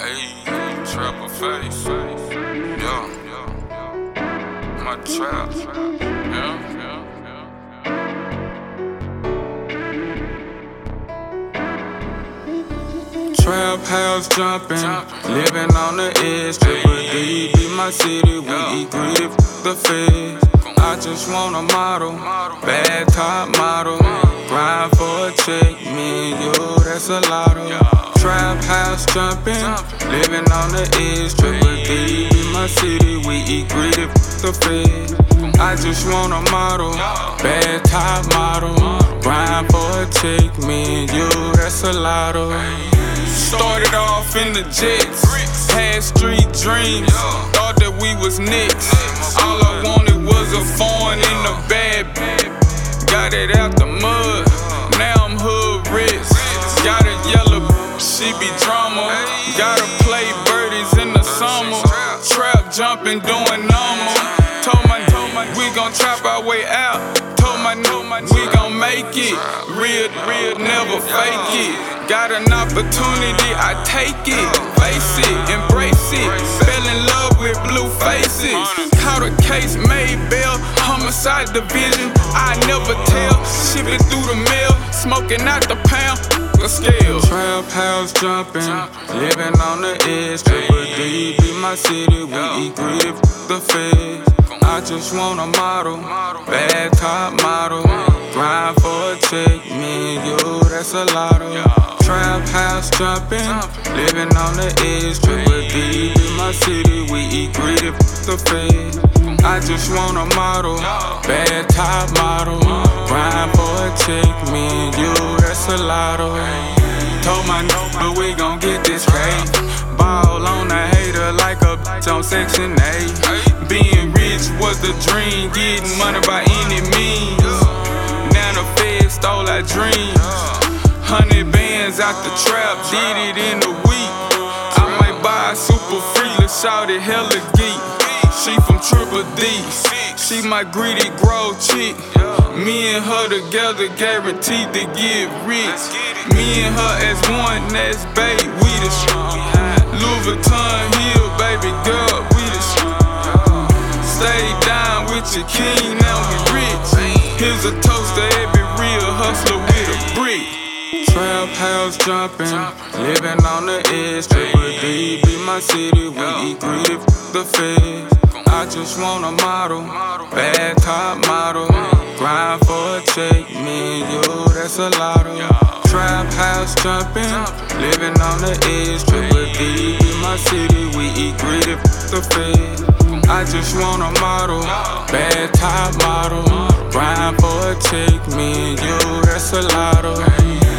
Ayy, TrapaFace. Yeah, yeah. My trap. Yeah, yeah, yeah. Trap house jumping, living on the edge. Triple D be my city. We eat greedy, the feds. I just want a model, bad top model. Grind for a check, me and you, that's a lotto. Trap house jumping, living on the edge. Triple D be my city. We eat greedy, the feds. I just want a model, bad top model. Grind for a check, me and you, that's a lotto. Started off in the jets, had street dreams. Thought that we was nicks. All I wanted was a foreign in the bad. Got it out the mud, now I'm hood Jumping, doing normal. Told my, told my, we gon' trap our way out. Told my, know my, we gon' make it. Real, real, never fake it. Got an opportunity, I take it. Face it, embrace it. Fell in love with blue faces. Caught a case, made bail. Homicide division, I never tell. Ship it through the mail, smoking out the pound. A scale. Trap house jumping, living on the edge. Triple D be my city. We eat greedy, the feds. I just want a model, bad top model. Grind for a check, me and you, that's a lotto. Trap house jumping, living on the edge. Triple D be my city. We eat greedy, the feds. I just want a model, bad top model. Grind for a check, me and you, that's a lotto. Told my no, but we gon' get this cake. Ball on a hater like a bitch on Section 8. Being rich was the dream, getting money by any means. Now the feds stole our dreams. Hundred bands out the trap, did it in a week. I might buy a super free, let's shout it hella geek. She from Triple D, she my greedy grow chick. Me and her together guaranteed to get rich. Me and her as one, that's babe, we the shit. Louis Vuitton Hill, baby girl, we the shit. Stay down with your king, now we rich. Here's a toast to every real hustler with a brick. Trap house jumping, living on the edge. Triple D be my city. We eat greedy, the feds. I just want a model, bad top model. Check, me and you, that's a lotto. Trap house jumping, living on the edge. Triple D be my city. We eat greedy, the feds. I just want a model, bad top model. Grind for a check, me and you, that's a lotto.